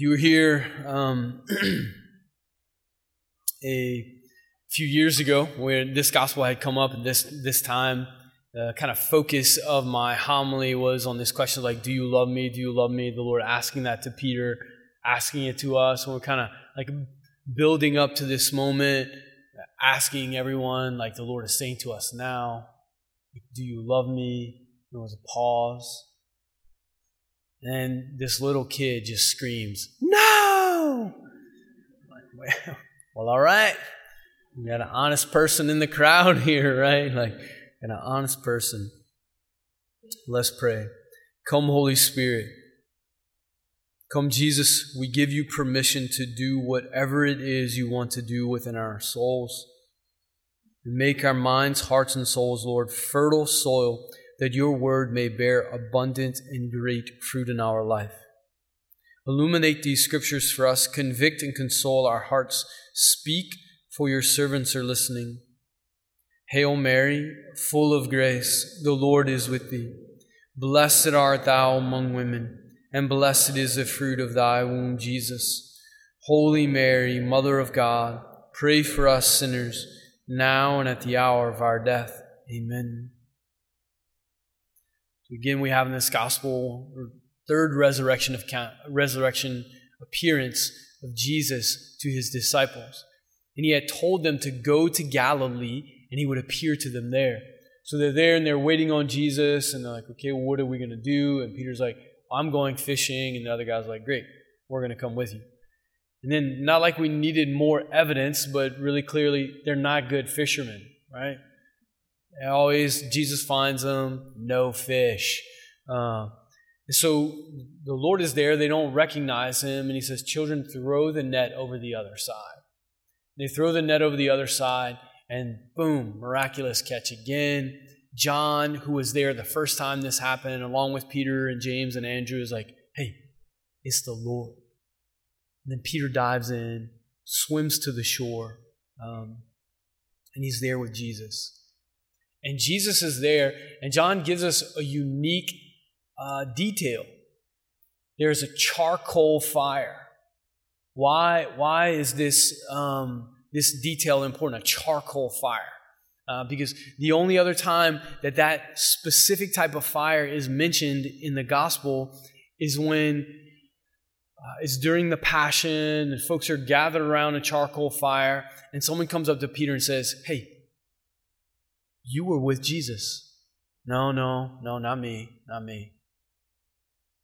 You were here um, a few years ago when this gospel had come up, this this time the kind of focus of my homily was on this question like, "Do you love me? Do you love me?" The Lord asking that to Peter, asking it to us, and we're kind of like building up to this moment, asking everyone like the Lord is saying to us now, "Do you love me?" There was a pause. And this little kid just screams, No! well, well, all right. We got an honest person in the crowd here, right? Like, an honest person. Let's pray. Come, Holy Spirit. Come, Jesus, we give you permission to do whatever it is you want to do within our souls. And make our minds, hearts, and souls, Lord, fertile soil that your word may bear abundant and great fruit in our life. Illuminate these scriptures for us, convict and console our hearts. Speak, for your servants are listening. Hail Mary, full of grace, the Lord is with thee. Blessed art thou among women, and blessed is the fruit of thy womb, Jesus. Holy Mary, Mother of God, pray for us sinners, now and at the hour of our death. Amen. Again, we have in this gospel third resurrection of resurrection appearance of Jesus to his disciples. And he had told them to go to Galilee and he would appear to them there. So they're there and they're waiting on Jesus and they're like, okay, well, what are we going to do? And Peter's like, I'm going fishing. And the other guy's like, great, we're going to come with you. And then, not like we needed more evidence, but really clearly, they're not good fishermen, right? Always, Jesus finds them, no fish. Uh, so the Lord is there. They don't recognize him. And he says, Children, throw the net over the other side. They throw the net over the other side, and boom, miraculous catch again. John, who was there the first time this happened, along with Peter and James and Andrew, is like, Hey, it's the Lord. And then Peter dives in, swims to the shore, um, and he's there with Jesus. And Jesus is there, and John gives us a unique uh, detail. There's a charcoal fire. Why, why is this, um, this detail important? A charcoal fire. Uh, because the only other time that that specific type of fire is mentioned in the gospel is when uh, it's during the passion and folks are gathered around a charcoal fire and someone comes up to peter and says hey you were with Jesus. No, no, no, not me, not me.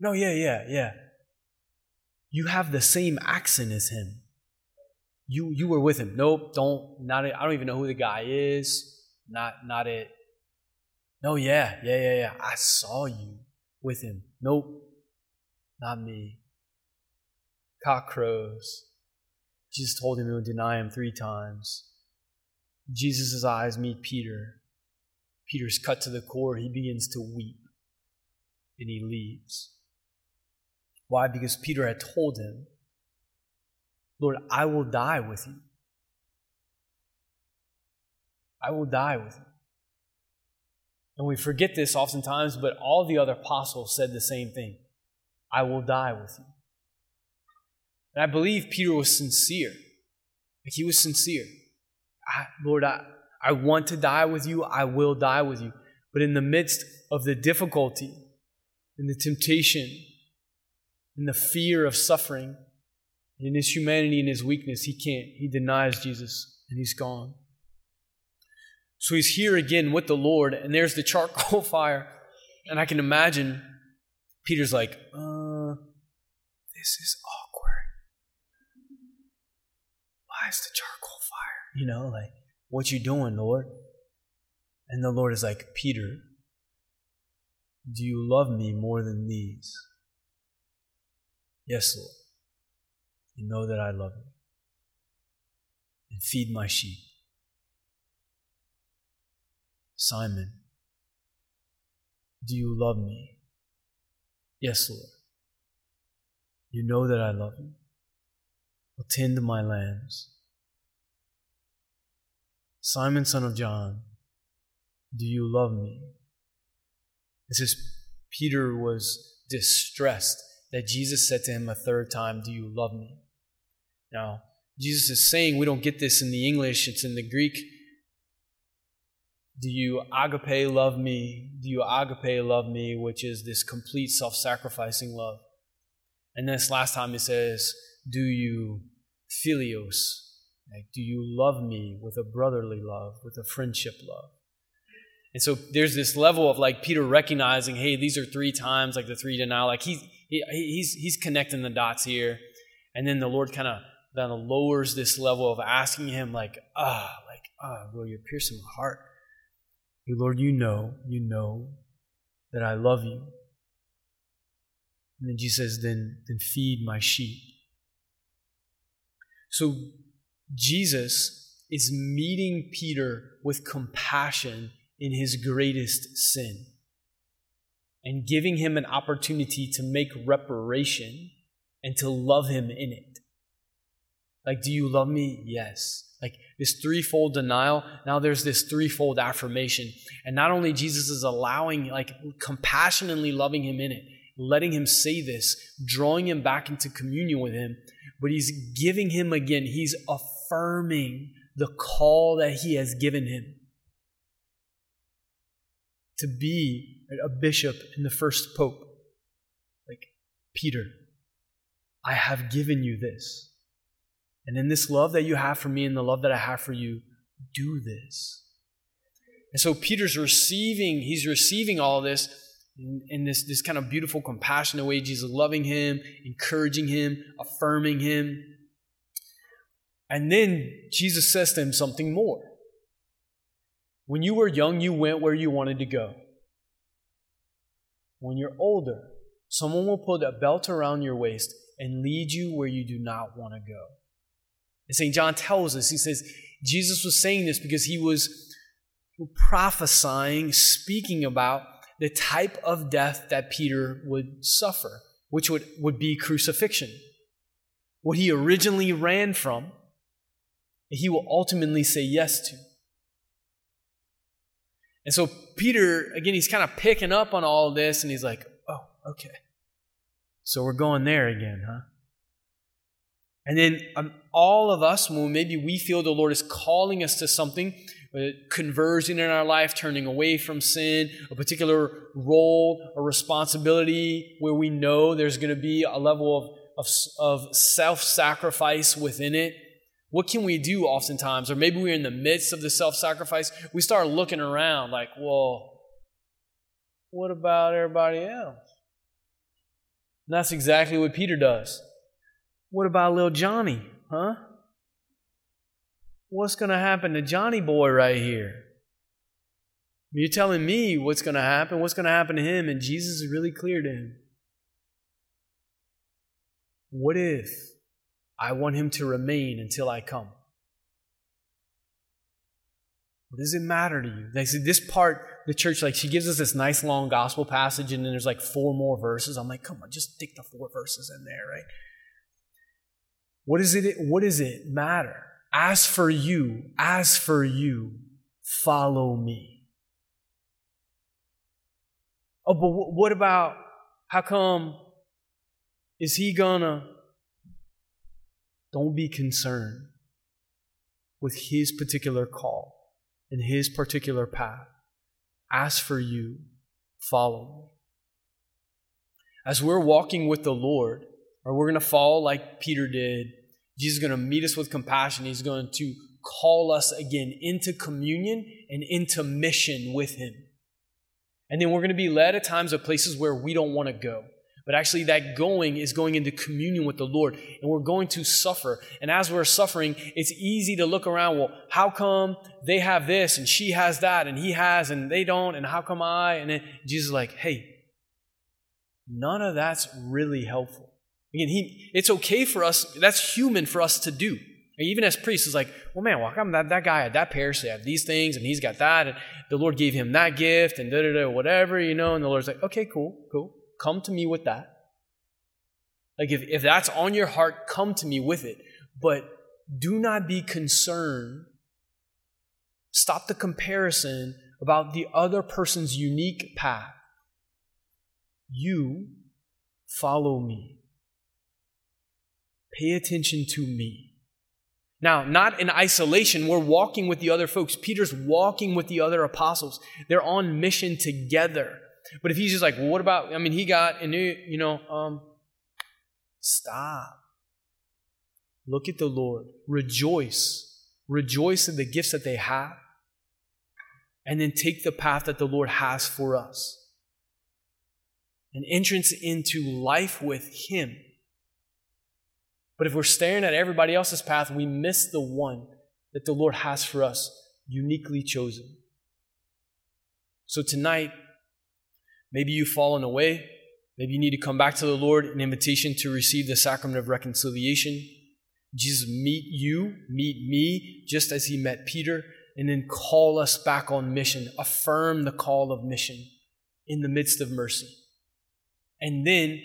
No, yeah, yeah, yeah. You have the same accent as him. You you were with him. Nope, don't not it. I don't even know who the guy is. Not not it. No, yeah, yeah, yeah, yeah. I saw you with him. Nope, not me. Cock crows. Jesus told him he would deny him three times. Jesus' eyes meet Peter. Peter's cut to the core. He begins to weep and he leaves. Why? Because Peter had told him, Lord, I will die with you. I will die with you. And we forget this oftentimes, but all the other apostles said the same thing I will die with you. And I believe Peter was sincere. Like he was sincere. I, Lord, I, I want to die with you. I will die with you. But in the midst of the difficulty, in the temptation, in the fear of suffering, in his humanity and his weakness, he can't. He denies Jesus and he's gone. So he's here again with the Lord, and there's the charcoal fire. And I can imagine Peter's like, uh, this is awkward. Why is the charcoal fire? You know, like, what you doing, Lord? And the Lord is like, Peter, do you love me more than these? Yes, Lord. You know that I love you. And feed my sheep. Simon, do you love me? Yes, Lord. You know that I love you. Attend to my lambs. Simon, son of John, do you love me? It says Peter was distressed. that Jesus said to him a third time, Do you love me? Now, Jesus is saying, we don't get this in the English, it's in the Greek. Do you agape love me? Do you agape love me? Which is this complete self sacrificing love. And this last time he says, Do you philios? Like, do you love me with a brotherly love, with a friendship love? And so there's this level of like Peter recognizing, hey, these are three times like the three denial. Like he, he he's he's connecting the dots here, and then the Lord kind of kind of lowers this level of asking him like, ah, like ah, Lord, you're piercing my heart. Hey, Lord, you know, you know that I love you. And then Jesus says, then then feed my sheep. So Jesus is meeting Peter with compassion in his greatest sin and giving him an opportunity to make reparation and to love him in it. Like, do you love me? Yes. Like this threefold denial, now there's this threefold affirmation. And not only Jesus is allowing, like, compassionately loving him in it, letting him say this, drawing him back into communion with him, but he's giving him again, he's affirming the call that he has given him to be a bishop and the first pope. Like, Peter, I have given you this. And in this love that you have for me and the love that I have for you, do this. And so Peter's receiving, he's receiving all this in, in, this, this kind of beautiful, compassionate way. Jesus loving him, encouraging him, affirming him. And then Jesus says to him something more. When you were young, you went where you wanted to go. When you're older, someone will put a belt around your waist and lead you where you do not want to go. And St. John tells us, he says, Jesus was saying this because he was prophesying, speaking about the type of death that Peter would suffer, which would, would be crucifixion. What he originally ran from, he will ultimately say yes to. And so Peter, again, he's kind of picking up on all this and he's like, oh, okay. So we're going there again, huh? And then um, all of us, when maybe we feel the Lord is calling us to something, uh, conversion in our life, turning away from sin, a particular role or responsibility where we know there's going to be a level of, of, of self sacrifice within it, what can we do oftentimes? Or maybe we're in the midst of the self sacrifice. We start looking around like, well, what about everybody else? And that's exactly what Peter does. What about little Johnny, huh? What's going to happen to Johnny boy right here? You're telling me what's going to happen, what's going to happen to him, and Jesus is really clear to him. What if I want him to remain until I come. What does it matter to you? They say this part, the church, like she gives us this nice long gospel passage, and then there's like four more verses. I'm like, come on, just stick the four verses in there, right? What is it? What does it matter? As for you, as for you, follow me. Oh, but what about how come is he gonna don't be concerned with his particular call and his particular path. As for you, follow me. As we're walking with the Lord, or we're going to fall like Peter did, Jesus is going to meet us with compassion. He's going to call us again into communion and into mission with Him. And then we're going to be led at times of places where we don't want to go. But actually, that going is going into communion with the Lord, and we're going to suffer. And as we're suffering, it's easy to look around. Well, how come they have this and she has that and he has and they don't, and how come I? And then Jesus is like, hey, none of that's really helpful. Again, he, it's okay for us, that's human for us to do. Even as priests, it's like, well, man, well, come that, that guy had that parish, they have these things, and he's got that, and the Lord gave him that gift, and da da da, whatever, you know, and the Lord's like, okay, cool, cool. Come to me with that. Like, if, if that's on your heart, come to me with it. But do not be concerned. Stop the comparison about the other person's unique path. You Follow me. Pay attention to me. Now, not in isolation, we're walking with the other folks. Peter's walking with the other apostles. They're on mission together. But if he's just like, well, what about, I mean, he got, and you know, um, stop. Look at the Lord. Rejoice. Rejoice in the gifts that they have. And then take the path that the Lord has for us. An entrance into life with Him. But if we're staring at everybody else's path, we miss the one that the Lord has for us, uniquely chosen. So tonight, maybe you've fallen away. Maybe you need to come back to the Lord, an invitation to receive the sacrament of reconciliation. Jesus meet you, meet me, just as he met Peter, and then call us back on mission, affirm the call of mission in the midst of mercy. And then,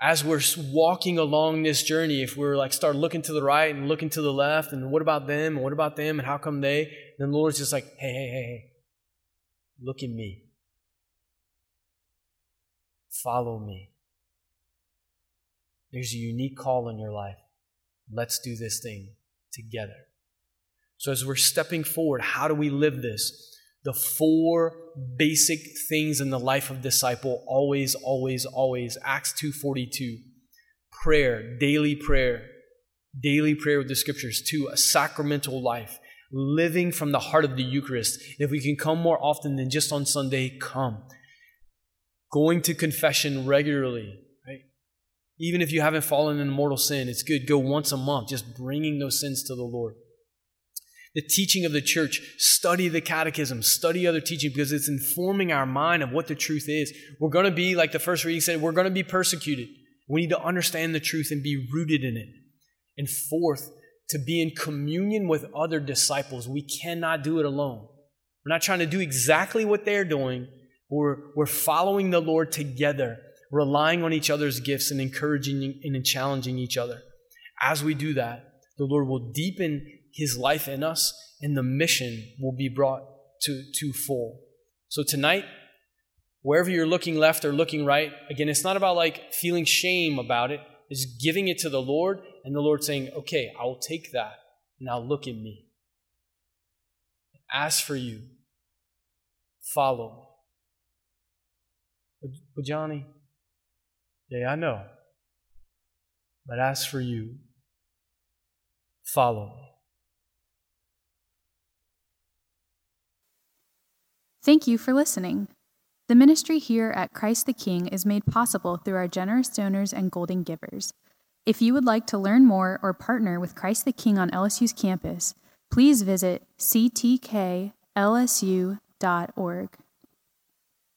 as we're walking along this journey, if we're like start looking to the right and looking to the left, and what about them, and what about them, and how come they, then the Lord's just like, hey, hey, hey, hey, look at me. Follow me. There's a unique call in your life. Let's do this thing together. So, as we're stepping forward, how do we live this? The four basic things in the life of disciple always, always, always. Acts 2.42. Prayer, daily prayer, daily prayer with the scriptures. Two, a sacramental life, living from the heart of the Eucharist. If we can come more often than just on Sunday, come. Going to confession regularly, even if you haven't fallen in mortal sin, it's good. Go once a month, just bringing those sins to the Lord. The teaching of the church, study the catechism, study other teaching because it's informing our mind of what the truth is. We're going to be, like the first reading said, we're going to be persecuted. We need to understand the truth and be rooted in it. And fourth, to be in communion with other disciples. We cannot do it alone. We're not trying to do exactly what they're doing. We're, we're following the Lord together relying on each other's gifts and encouraging and challenging each other. As we do that, the Lord will deepen his life in us and the mission will be brought to, to full. So tonight, wherever you're looking left or looking right, again, it's not about like feeling shame about it. It's giving it to the Lord and the Lord saying, okay, I'll take that. Now look at me. As for you, follow me. But Johnny, yeah, I know. But as for you, follow me. Thank you for listening. The ministry here at Christ the King is made possible through our generous donors and golden givers. If you would like to learn more or partner with Christ the King on LSU's campus, please visit ctklsu.org.